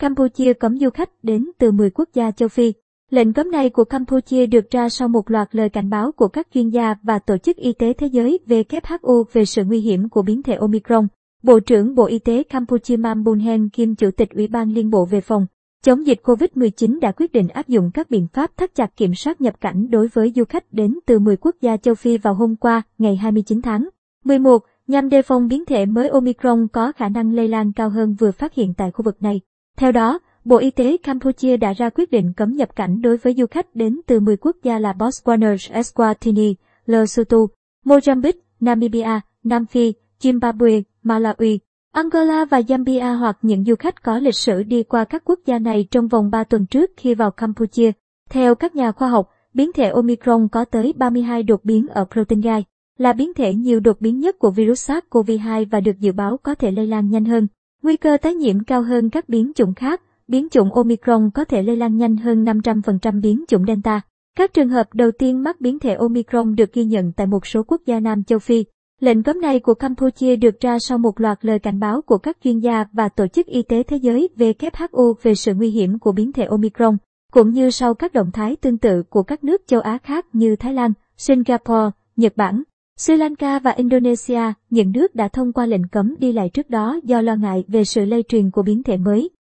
Campuchia cấm du khách đến từ 10 quốc gia châu Phi. Lệnh cấm này của Campuchia được ra sau một loạt lời cảnh báo của các chuyên gia và Tổ chức Y tế Thế giới WHO về sự nguy hiểm của biến thể Omicron. Bộ trưởng Bộ Y tế Campuchia Mam Bunhen Kim Chủ tịch Ủy ban Liên bộ về phòng chống dịch COVID-19 đã quyết định áp dụng các biện pháp thắt chặt kiểm soát nhập cảnh đối với du khách đến từ 10 quốc gia châu Phi vào hôm qua, ngày 29 tháng 11, nhằm đề phòng biến thể mới Omicron có khả năng lây lan cao hơn vừa phát hiện tại khu vực này. Theo đó, Bộ Y tế Campuchia đã ra quyết định cấm nhập cảnh đối với du khách đến từ 10 quốc gia là Botswana, Eswatini, Lesotho, Mozambique, Namibia, Nam Phi, Zimbabwe, Malawi, Angola và Zambia hoặc những du khách có lịch sử đi qua các quốc gia này trong vòng 3 tuần trước khi vào Campuchia. Theo các nhà khoa học, biến thể Omicron có tới 32 đột biến ở protein gai, là biến thể nhiều đột biến nhất của virus SARS-CoV-2 và được dự báo có thể lây lan nhanh hơn. Nguy cơ tái nhiễm cao hơn các biến chủng khác, biến chủng Omicron có thể lây lan nhanh hơn 500% biến chủng Delta. Các trường hợp đầu tiên mắc biến thể Omicron được ghi nhận tại một số quốc gia Nam châu Phi. Lệnh cấm này của Campuchia được ra sau một loạt lời cảnh báo của các chuyên gia và Tổ chức Y tế Thế giới WHO về sự nguy hiểm của biến thể Omicron, cũng như sau các động thái tương tự của các nước châu Á khác như Thái Lan, Singapore, Nhật Bản, Sri Lanka và Indonesia, những nước đã thông qua lệnh cấm đi lại trước đó do lo ngại về sự lây truyền của biến thể mới.